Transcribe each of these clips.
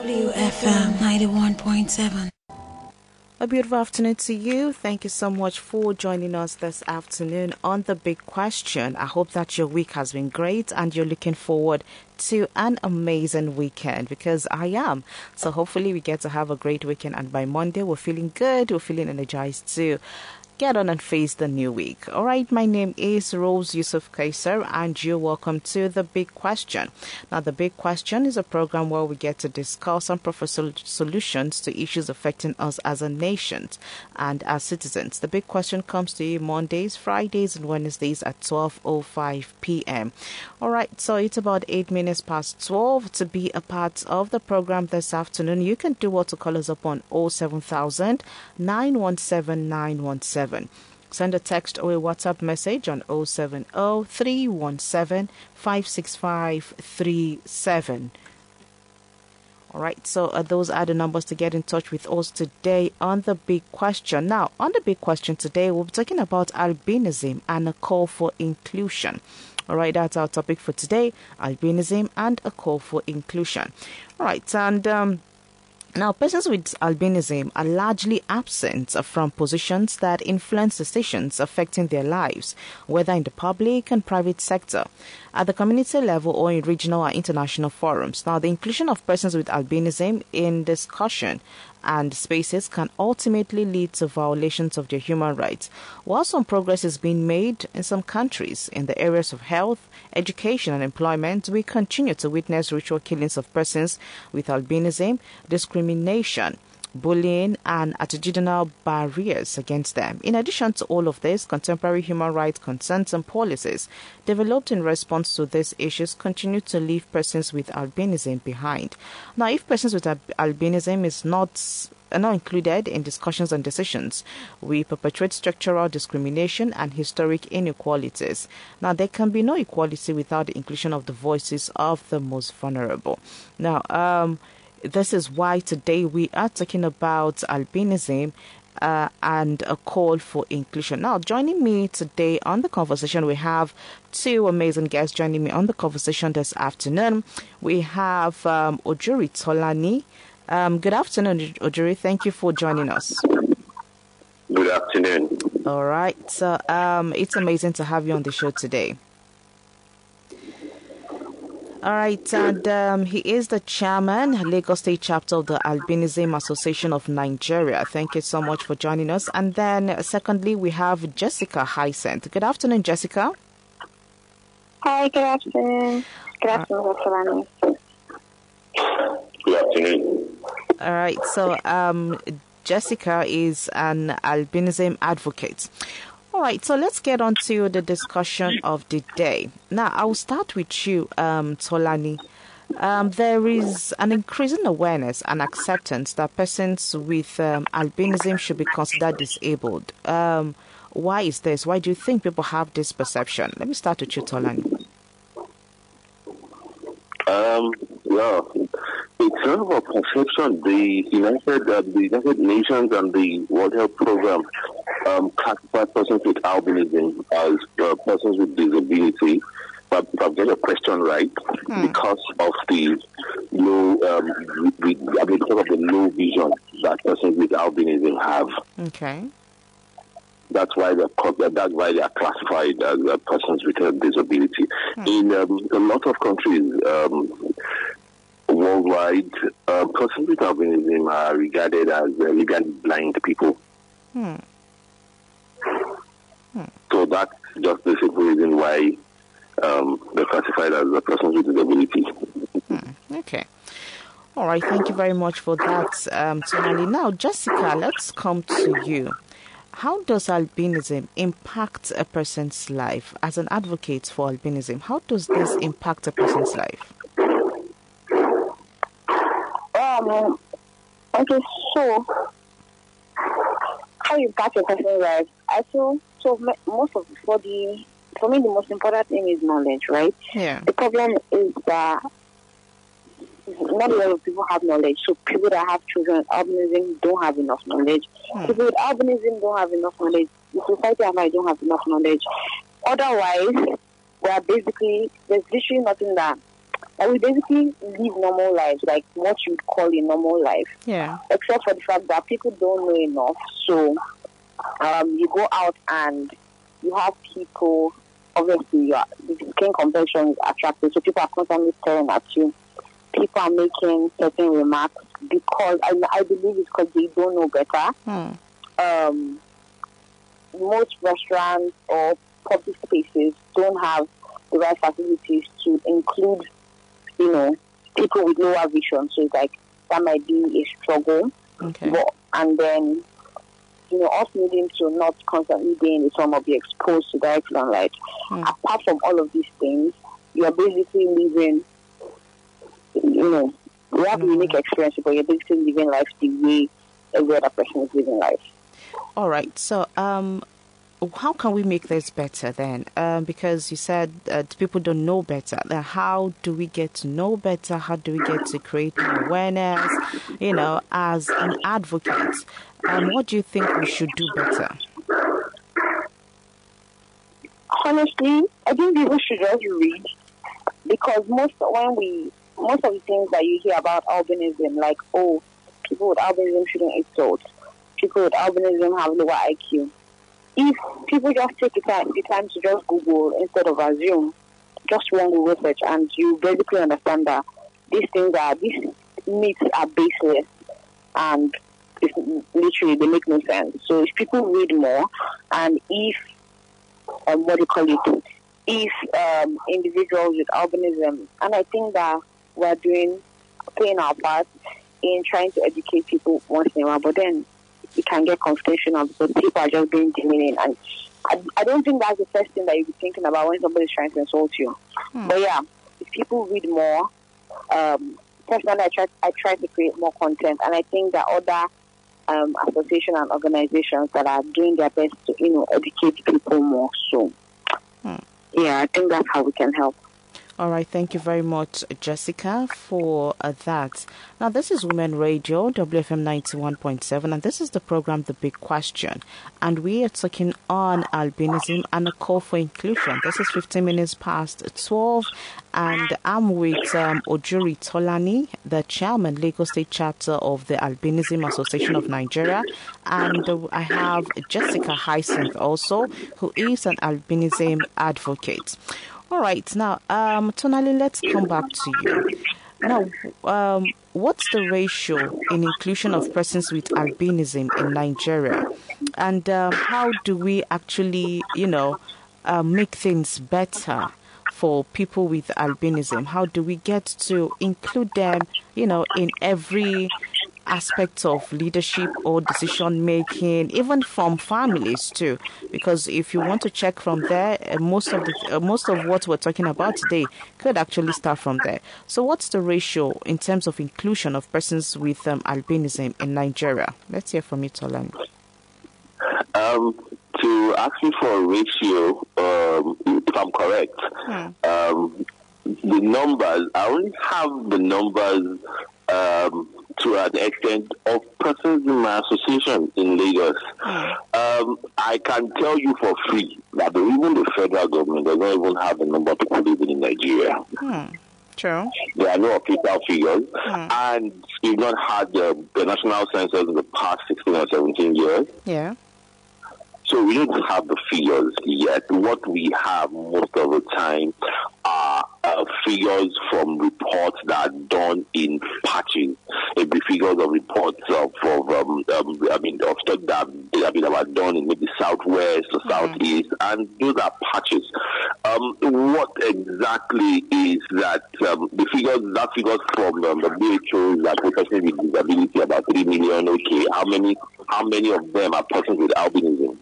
WFM 91.7. A beautiful afternoon to you. Thank you so much for joining us this afternoon on The Big Question. I hope that your week has been great and you're looking forward to an amazing weekend because I am. So hopefully we get to have a great weekend and by Monday we're feeling good, we're feeling energized too get on and face the new week. All right, my name is Rose Yusuf Kaiser, and you're welcome to The Big Question. Now, The Big Question is a program where we get to discuss and propose solutions to issues affecting us as a nation and as citizens. The Big Question comes to you Mondays, Fridays, and Wednesdays at 12.05 p.m. All right, so it's about 8 minutes past 12 to be a part of the program this afternoon. You can do what to call us up on 07000 917 917. Send a text or a WhatsApp message on 070 317 56537. All right, so uh, those are the numbers to get in touch with us today on the big question. Now, on the big question today, we'll be talking about albinism and a call for inclusion. All right, that's our topic for today albinism and a call for inclusion. All right, and um, now, persons with albinism are largely absent from positions that influence decisions affecting their lives, whether in the public and private sector, at the community level, or in regional or international forums. Now, the inclusion of persons with albinism in discussion and spaces can ultimately lead to violations of their human rights. While some progress is being made in some countries in the areas of health, education, and employment, we continue to witness ritual killings of persons with albinism, discrimination, bullying, and attitudinal barriers against them. In addition to all of this, contemporary human rights concerns and policies developed in response to these issues continue to leave persons with albinism behind. Now, if persons with albinism is not are not included in discussions and decisions. We perpetuate structural discrimination and historic inequalities. Now, there can be no equality without the inclusion of the voices of the most vulnerable. Now, um, this is why today we are talking about albinism uh, and a call for inclusion. Now, joining me today on the conversation, we have two amazing guests joining me on the conversation this afternoon. We have um, Ojuri Tolani. Um, good afternoon, Ojuri. Thank you for joining us. Good afternoon. All right. So, um, it's amazing to have you on the show today. All right, and um, he is the chairman, Lagos State chapter of the Albinism Association of Nigeria. Thank you so much for joining us. And then, secondly, we have Jessica Hyacinth. Good afternoon, Jessica. Hi, good afternoon. Good afternoon, Dr. Good afternoon. All right, so um, Jessica is an albinism advocate. All right, so let's get on to the discussion of the day. Now, I will start with you, um, Tolani. Um, there is an increasing awareness and acceptance that persons with um, albinism should be considered disabled. Um, why is this? Why do you think people have this perception? Let me start with you, Tolani. Um, well, it's of a perception. The United, uh, the United Nations and the World Health Program um, classify persons with albinism as uh, persons with disability. But I've got a question right hmm. because of the low, um, the, I mean, because of the low vision that persons with albinism have. Okay. That's why they're that's why they are classified as uh, persons with a disability. Hmm. In um, a lot of countries um, worldwide, uh, persons with albinism are regarded as uh, legally blind people. Hmm. Hmm. So that's just the simple reason why um, they're classified as a person with disability. Hmm. Okay. All right. Thank you very much for that, um, Tonali. Now, Jessica, let's come to you. How does albinism impact a person's life? As an advocate for albinism, how does this impact a person's life? Um, okay, so how you catch a person's life? I feel so. Most of for the for me, the most important thing is knowledge, right? Yeah. The problem is that not a lot of people have knowledge. So people that have children with albinism don't have enough knowledge. Hmm. People with albinism don't have enough knowledge. The society at large don't have enough knowledge. Otherwise, we are basically there's literally nothing that And we basically live normal lives, like what you'd call a normal life. Yeah. Except for the fact that people don't know enough. So um, you go out and you have people, obviously, you are, the skin complexion is attractive, so people are constantly staring at you. People are making certain remarks because I, I believe it's because they don't know better. Hmm. Um, most restaurants or public spaces don't have the right facilities to include, you know, people with lower vision. So it's like that might be a struggle. Okay. But, and then, you know, us needing to not constantly be in the sun or be exposed to direct sunlight. Hmm. Apart from all of these things, you're basically living, you know, you have a unique experience, but you're basically living life the way every other person is living life. All right. So, um, how can we make this better then? Um, because you said uh, people don't know better. Then how do we get to know better? How do we get to create awareness? You know, as an advocate, um, what do you think we should do better? Honestly, I think people should just read because most when we most of the things that you hear about albinism, like oh, people with albinism shouldn't eat salt, people with albinism have lower IQ. If people just take the time, the time to just Google instead of assume, just one Google search, and you basically understand that these things are these myths are baseless and it's literally they make no sense. So if people read more, and if um, what do you call it? If um, individuals with albinism, and I think that we're doing playing our part in trying to educate people once in a while, but then it can get confrontational because people are just being demeaning, and I, I don't think that's the first thing that you'd be thinking about when somebody's trying to insult you. But yeah, if people read more, um, personally, I try I try to create more content, and I think that other um, associations and organizations that are doing their best to you know educate people more. So yeah, I think that's how we can help. All right, thank you very much, Jessica, for uh, that. Now, this is Women Radio, WFM 91.7, and this is the program The Big Question. And we are talking on albinism and a call for inclusion. This is 15 minutes past 12, and I'm with um, Ojuri Tolani, the chairman, Lagos State chapter of the Albinism Association of Nigeria. And uh, I have Jessica Hyacinth also, who is an albinism advocate. All right, now, um, Tonali, let's come back to you. Now, um, what's the ratio in inclusion of persons with albinism in Nigeria? And uh, how do we actually, you know, uh, make things better for people with albinism? How do we get to include them, you know, in every aspects of leadership or decision making, even from families too. Because if you want to check from there, uh, most of the uh, most of what we're talking about today could actually start from there. So, what's the ratio in terms of inclusion of persons with um, albinism in Nigeria? Let's hear from you, Tolan. Um, to ask you for a ratio, um, if I'm correct, um, the numbers, I only have the numbers um, to an extent of persons in my association in Lagos. Hmm. Um, I can tell you for free that even the federal government does not even have the number of people living in Nigeria. Hmm. True. There are no official figures, hmm. and we've not had the, the national census in the past 16 or 17 years. Yeah. So we don't have the figures yet. What we have most of the time uh, figures from reports that are done in patches. It be figures of reports of, of um, um, I mean, of stuff that have been about done in maybe southwest or southeast, and those are patches. Um, what exactly is that? Um, the figures, that figures from um, the WHO that a person with disability about three million. Okay, how many? How many of them are persons with albinism?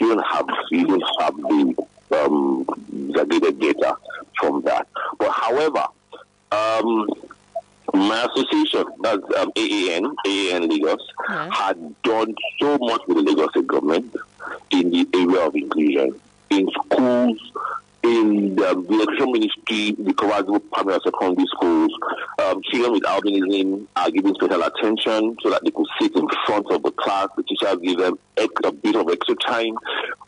You don't have. You don't have the um, aggregated data from that. However, um, my association, that's um, AAN, AAN Lagos, Yeah. had done so much with the Lagos government in the area of inclusion, in schools, in the, the Education Ministry, the Kawazu Primary and Secondary Schools, um, children with albinism are given special attention so that they could sit in front of the class. The teachers give them a bit of extra time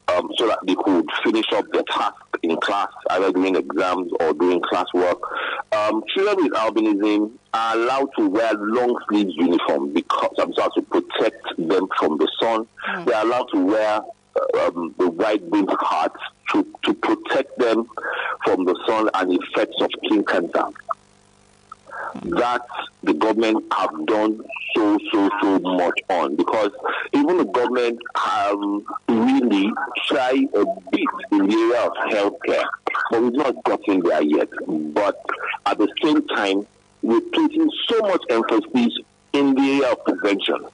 um, so that they could finish up their task in class, either during exams or doing classwork. Um, children with albinism are allowed to wear long sleeves uniform because um, so to protect them from the sun. Mm. They are allowed to wear um, the white bean hats to, to protect them from the sun and effects of skin cancer. That the government have done so so so much on because even the government have really tried a bit in the area of healthcare, but we've not gotten there yet. But at the same time, we're placing so much emphasis in the area of prevention.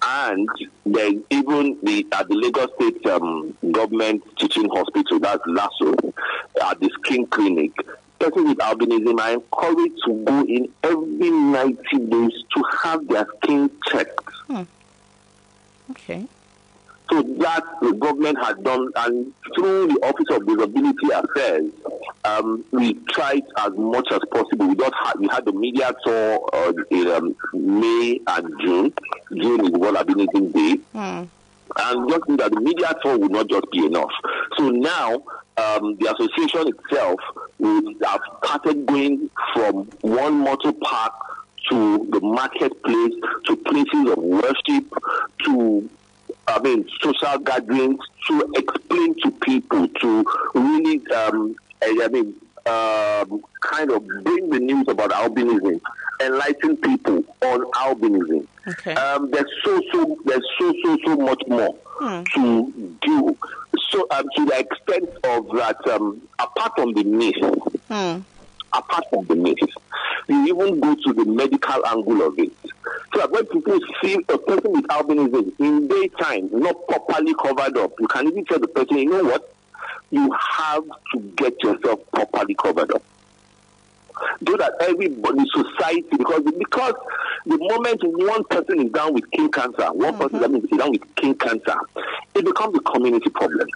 And then even the at the Lagos State um, government teaching hospital, that's LASUTH, at the skin clinic, persons with albinism are encouraged to go in every 90 days to have their skin checked. Hmm. Okay. So that the government has done, and through the Office of Disability Affairs, um, we tried as much as possible. We just had, we had the media tour uh, in um, May and June. June is World Albinism Day. Hmm. And just that the media tour would not just be enough. So now um, the association itself will have started going from one motor park to the marketplace to places of worship to I mean, social gatherings to explain to people, to really, um, I mean, um, kind of bring the news about albinism, enlighten people on albinism. Okay. Um, there's so so there's so so so much more Hmm. to do. So um, to the extent of that, um, apart from the myth, Hmm. apart from the myth, you even go to the medical angle of it. So that when people see a person with albinism in daytime not properly covered up, you can even tell the person, you know what, you have to get yourself properly covered up. So that everybody, society, because because the moment one person is down with skin cancer, one person mm-hmm. that is down with skin cancer, it becomes a community problem.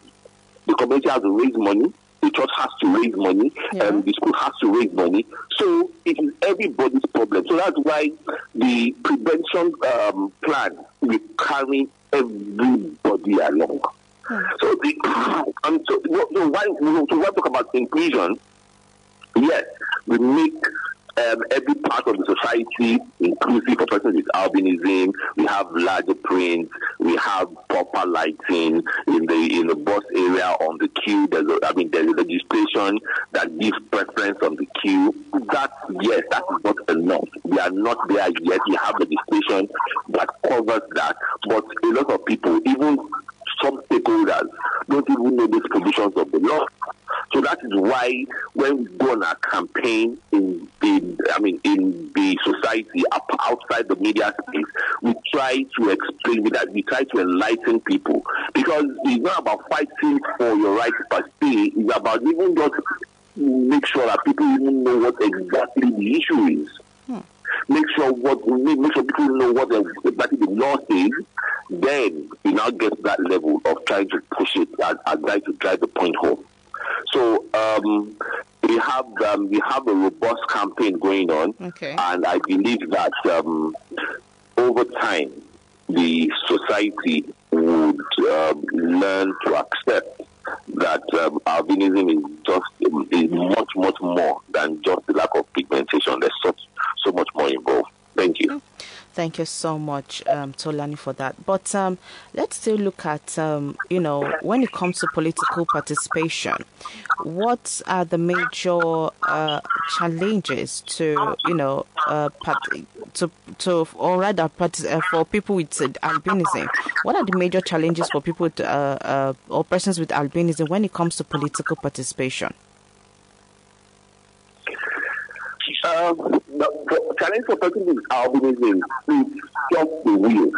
The community has to raise money. The church has to raise money. Yeah. Um, the school has to raise money. So it is everybody's problem. So that's why the prevention um, plan will carry everybody along. So the um, so, so why so why talk about inclusion? Yes, we make um, every part of the society inclusive for persons with albinism. We have larger prints. We have proper lighting in the in the bus area on the queue. There's a, I mean there's a legislation that gives preference on the queue. That yes, that is not enough. We are not there yet. We have legislation that covers that, but a lot of people, even some stakeholders, don't even know these provisions of the law. So that is why when we go on a campaign in, the, I mean, in the society up outside the media space, we try to explain that we try to enlighten people because it's not about fighting for your rights per se. It's about even just make sure that people even know what exactly the issue is. Hmm. Make sure what make make sure people know what exactly the law says. Then we now get to that level of trying to push it and, and try to drive the point home. So um, we have um, we have a robust campaign going on, Okay. and I believe that um, over time the society would um, learn to accept that um, albinism is just is much much more than just the lack of pigmentation. There's such so much more involved. Thank you. Thank you so much, um, Tolani, for that. But um, let's still look at, um, you know, when it comes to political participation, what are the major uh, challenges to, you know, uh, part- to, to, or rather, part- uh, for people with uh, albinism? What are the major challenges for people to, uh, uh, or persons with albinism when it comes to political participation? Um, the, challenge for person with albinism is just the will.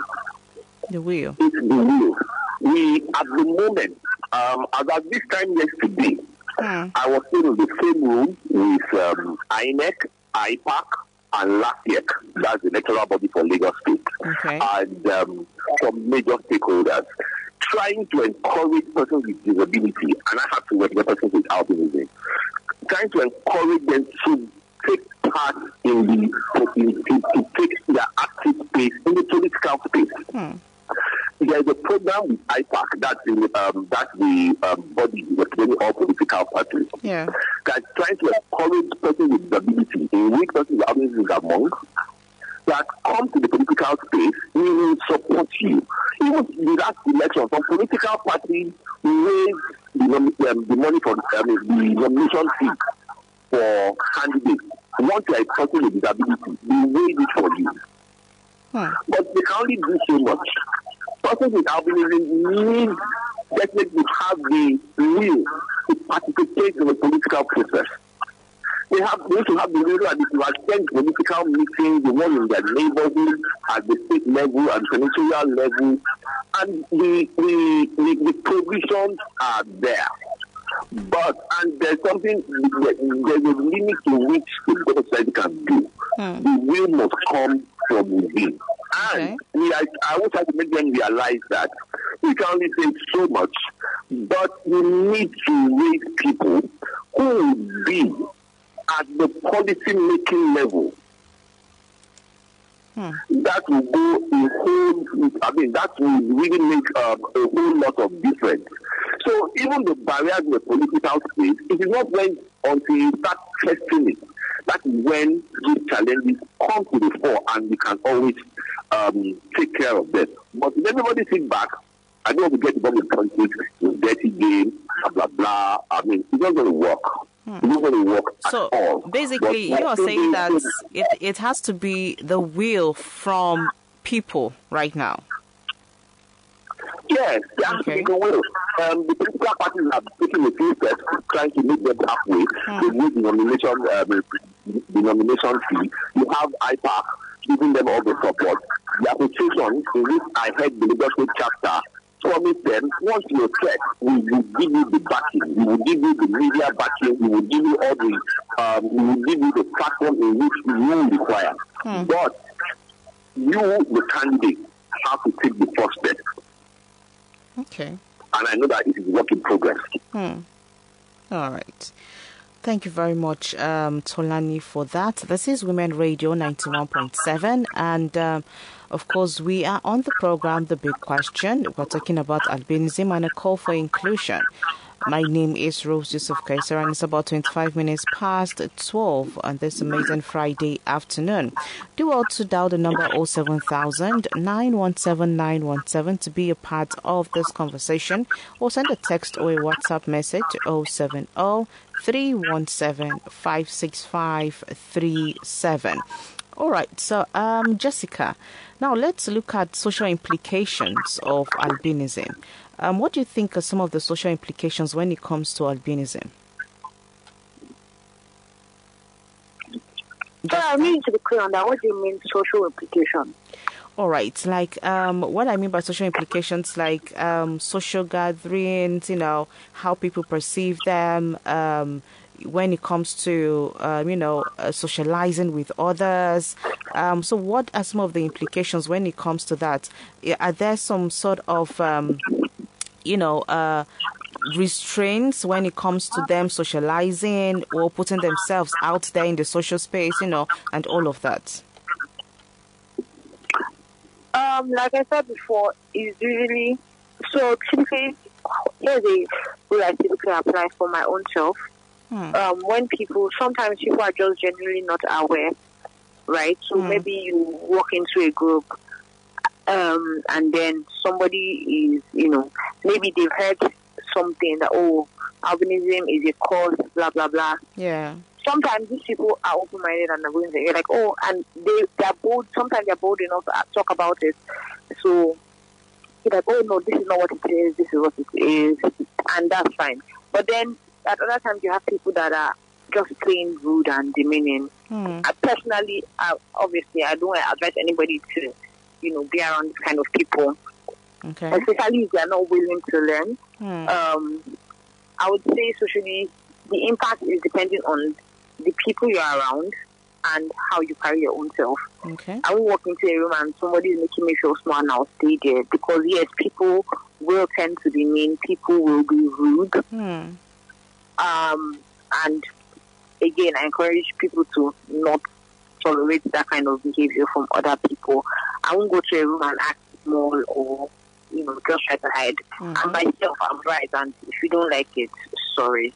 The will. It's the will. We, at the moment, um, as at this time yesterday, Hmm. I was in the same room with um, INEC, IPAC, and LASIEC, that's the electoral body for Lagos State, Okay. and um, some major stakeholders, trying to encourage persons with disability, and I have to work with persons with albinism, trying to encourage them to take part in the in, to, to take their active space in the political space. Hmm. There is a program with IPAC, that's, in, um, that's the um, body representing all political parties, Yeah. that's trying to encourage persons with disability, in which persons with albinism is among, that come to the political space, we will support you. Even the last election, some political parties raised the, um, the money for um, the nomination fee for candidates. Once you are a person with disability, they raise it for you. Hmm. But they can only do so much. Persons with albinism need definitely to have the will to participate in the political process. They have they need to have the will and to attend political meetings, the one in their neighborhood, at the state level, at the senatorial level, and the the, the, the provisions are there. But and there's something there's a limit to which the society can do. Hmm. The will must come from within. And Okay. we are, I always have to make them realize that we can only say so much, but we need to raise people who will be at the policy making level. Hmm. That will go a whole, I mean, that will really make um, a whole lot of difference. So even the barriers in the political space, it is not when until you start testing it, that is when these challenges come to the fore and we can always um, take care of them. But if everybody sit back, I don't want to get involved in politics, in dirty game, blah, blah, blah. I mean, it's not going to work. It's not going to work So at all. basically, But you are saying that it, it has to be the will from people right now. Yes, they have Okay. to the will. Um, the political parties have taken a few steps trying to meet them halfway. They use the nomination, um, the nomination fee. You have IPAC giving them all the support. The application in which I heard the State chapter promised them, once you check, we will give you the backing. We will give you the media backing. We will give you all the, um, we will give you the platform in which you require. But you, the candidate, have to take the first step Okay. and I know that it is work in progress. Hmm. All right. Thank you very much, um, Tolani, for that. This is Women Radio 91.7. And um, of course, we are on the program The Big Question. We're talking about albinism and a call for inclusion. My name is Rose Joseph Kaiser, and it's about 25 minutes past 12 on this amazing Friday afternoon. Do to dial the number 07000 917 917 to be a part of this conversation, or send a text or a WhatsApp message to 070 317 56537. All right, so um, Jessica, now let's look at social implications of albinism. Um, what do you think are some of the social implications when it comes to albinism? So I to be clear on that. What do you mean social implication? All right, like um, what I mean by social implications, like um, social gatherings, you know, how people perceive them, um, when it comes to, um, you know, uh, socializing with others. Um, so, what are some of the implications when it comes to that? Are there some sort of, um, you know, uh, restraints when it comes to them socializing or putting themselves out there in the social space, you know, and all of that? Um, like I said before, is usually so typically here's a rule I typically apply for my own self. Hmm. Um, when people sometimes people are just generally not aware, right? So Hmm. maybe you walk into a group, um, and then somebody is, you know, maybe they've heard something that oh, albinism is a cause, blah blah blah Yeah. sometimes these people are open minded and they're going to like, oh, and they they're bold. Sometimes they're bold enough to talk about it. So you're like, oh no, this is not what it is. This is what it is, and that's fine. But then at other times you have people that are just plain rude and demeaning. Hmm. I personally, I, obviously, I don't advise anybody to, you know, be around this kind of people, Okay. especially if they are not willing to learn Hmm. um, I would say socially, the impact is depending on the people you're around and how you carry your own self. Okay. I won't walk into a room and somebody is making me feel small and I'll stay there because yes, people will tend to be mean. People will be rude. Hmm. Um, and again, I encourage people to not tolerate that kind of behavior from other people. I won't go to a room and act small or, you know, just try to hide. Mhm. And myself, I'm right. And if you don't like it, sorry.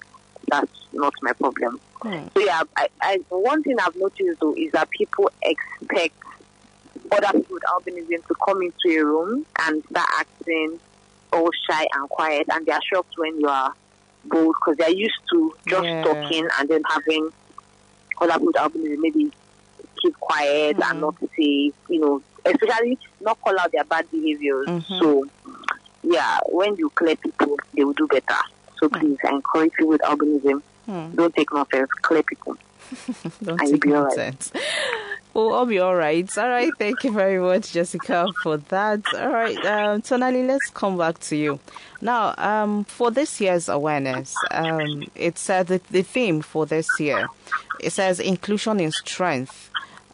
That's not my problem. Hmm. So yeah, I, I, one thing I've noticed though is that people expect other people with albinism to come into a room and start acting all shy and quiet, and they are shocked when you are bold because they're used to just Yeah. talking and then having other people with albinism maybe keep quiet Mhm. and not to say, you know, especially not call out their bad behaviors. Mhm. So yeah, when you clear people, they will do better. So Mm. please, I encourage people with albinism Hmm. don't take no offense, clear people. Don't And take be all right. We'll all be all right. All right. Thank you very much, Jessica, for that. All right. Um, Tonali, let's come back to you. Now, um, for this year's awareness, um, it said that the theme for this year, it says inclusion in strength.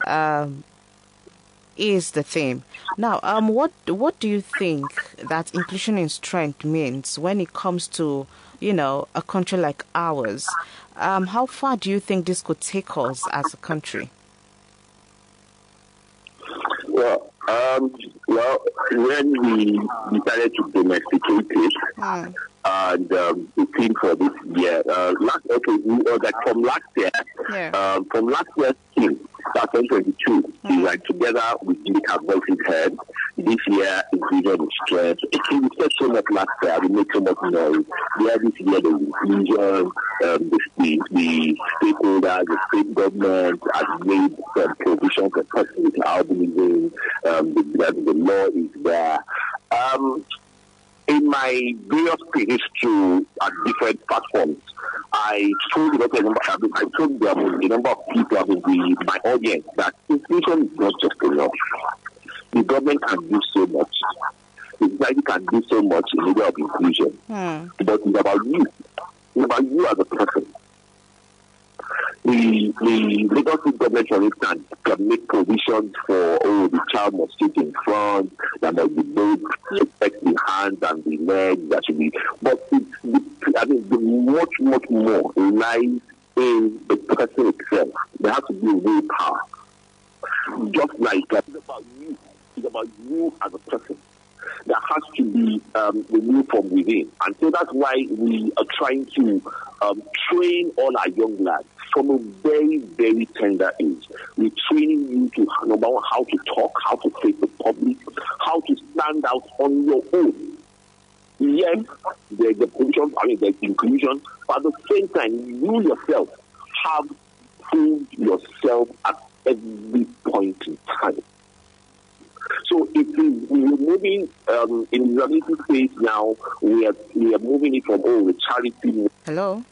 Um, is the theme. Now, um, what what do you think that inclusion in strength means when it comes to, you know, a country like ours? Um, how far do you think this could take us as a country? Well, um, well, when we decided to domesticate it, Hmm. And um, the theme for this year, uh, last okay, we, uh, like from last year, Yeah. um, from last year's theme, that's 2022, we were together, didn't have voices heard. This year, inclusion is strength. Actually, we said so much last year, we made so much noise. Yeah, this year, the inclusion, um, the, the, the stakeholders, the state government has made some provision for persons with albinism. Um, the, the, the law is there. Um, in my various pages to at different platforms, I told the number, I told them the number of people, I mean, the, my audience, that inclusion is not just enough. The government can do so much. The society can do so much in the way of inclusion. Hmm. But it's about you. It's about you as a person. The, the State government, for instance, can make provisions for, oh, the child must sit in front, that must be both respect the hands and the legs, that should be. But it's, the, I mean, the much, much more lies in the person itself. There has to be a willpower. Just like that. It's about you. It's about you as a person there has to be um, renewed from within. And so that's why we are trying to um, train all our young lads from a very, very tender age. We're training you to, number one, how to talk, how to face the public, how to stand out on your own. Yes, there's a position, I mean, there's inclusion, but at the same time, you yourself have proved yourself at every point in time. So it is we are moving um, in the reality space now. We are we are moving it from oh the charity. Hello.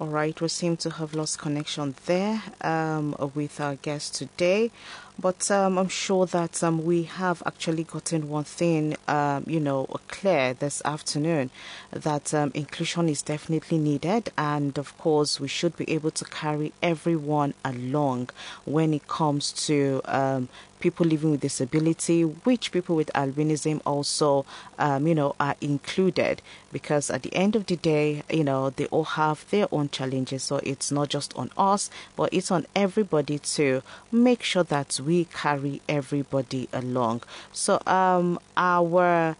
All right, we seem to have lost connection there um, with our guest today, but um, I'm sure that um, we have actually gotten one thing, um, you know, clear this afternoon that um, inclusion is definitely needed, and of course, we should be able to carry everyone along when it comes to um, people living with disability, which people with albinism also, um, you know, are included because at the end of the day, you know, they all have their own challenges. So it's not just on us, but it's on everybody to make sure that we carry everybody along. So, um, our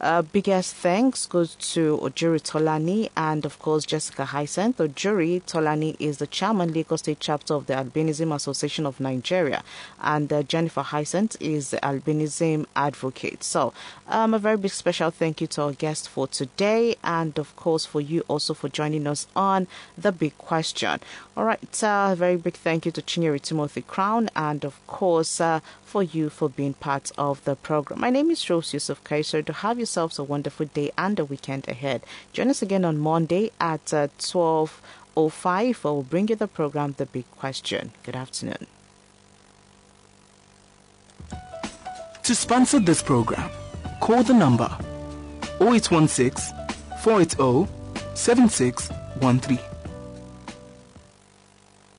uh, biggest thanks goes to Ojuri Tolani and, of course, Jessica Hyacinth. Ojuri Tolani is the chairman, Lagos State chapter of the Albinism Association of Nigeria, and uh, Jennifer Hyacinth is the albinism advocate. So, um, a very big special thank you to our guest for today, and of course, for you also for joining us on the big question. All right, uh, very big thank you to Chinyere Timothy Crown, and of course, uh, for you for being part of the program. My name is Rose Yusuf Kaiser. To have yourselves a wonderful day and a weekend ahead. Join us again on Monday at uh, 12.05. I will bring you the program, The Big Question. Good afternoon. To sponsor this program, call the number 0816 480 7613.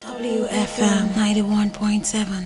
WFM 91.7.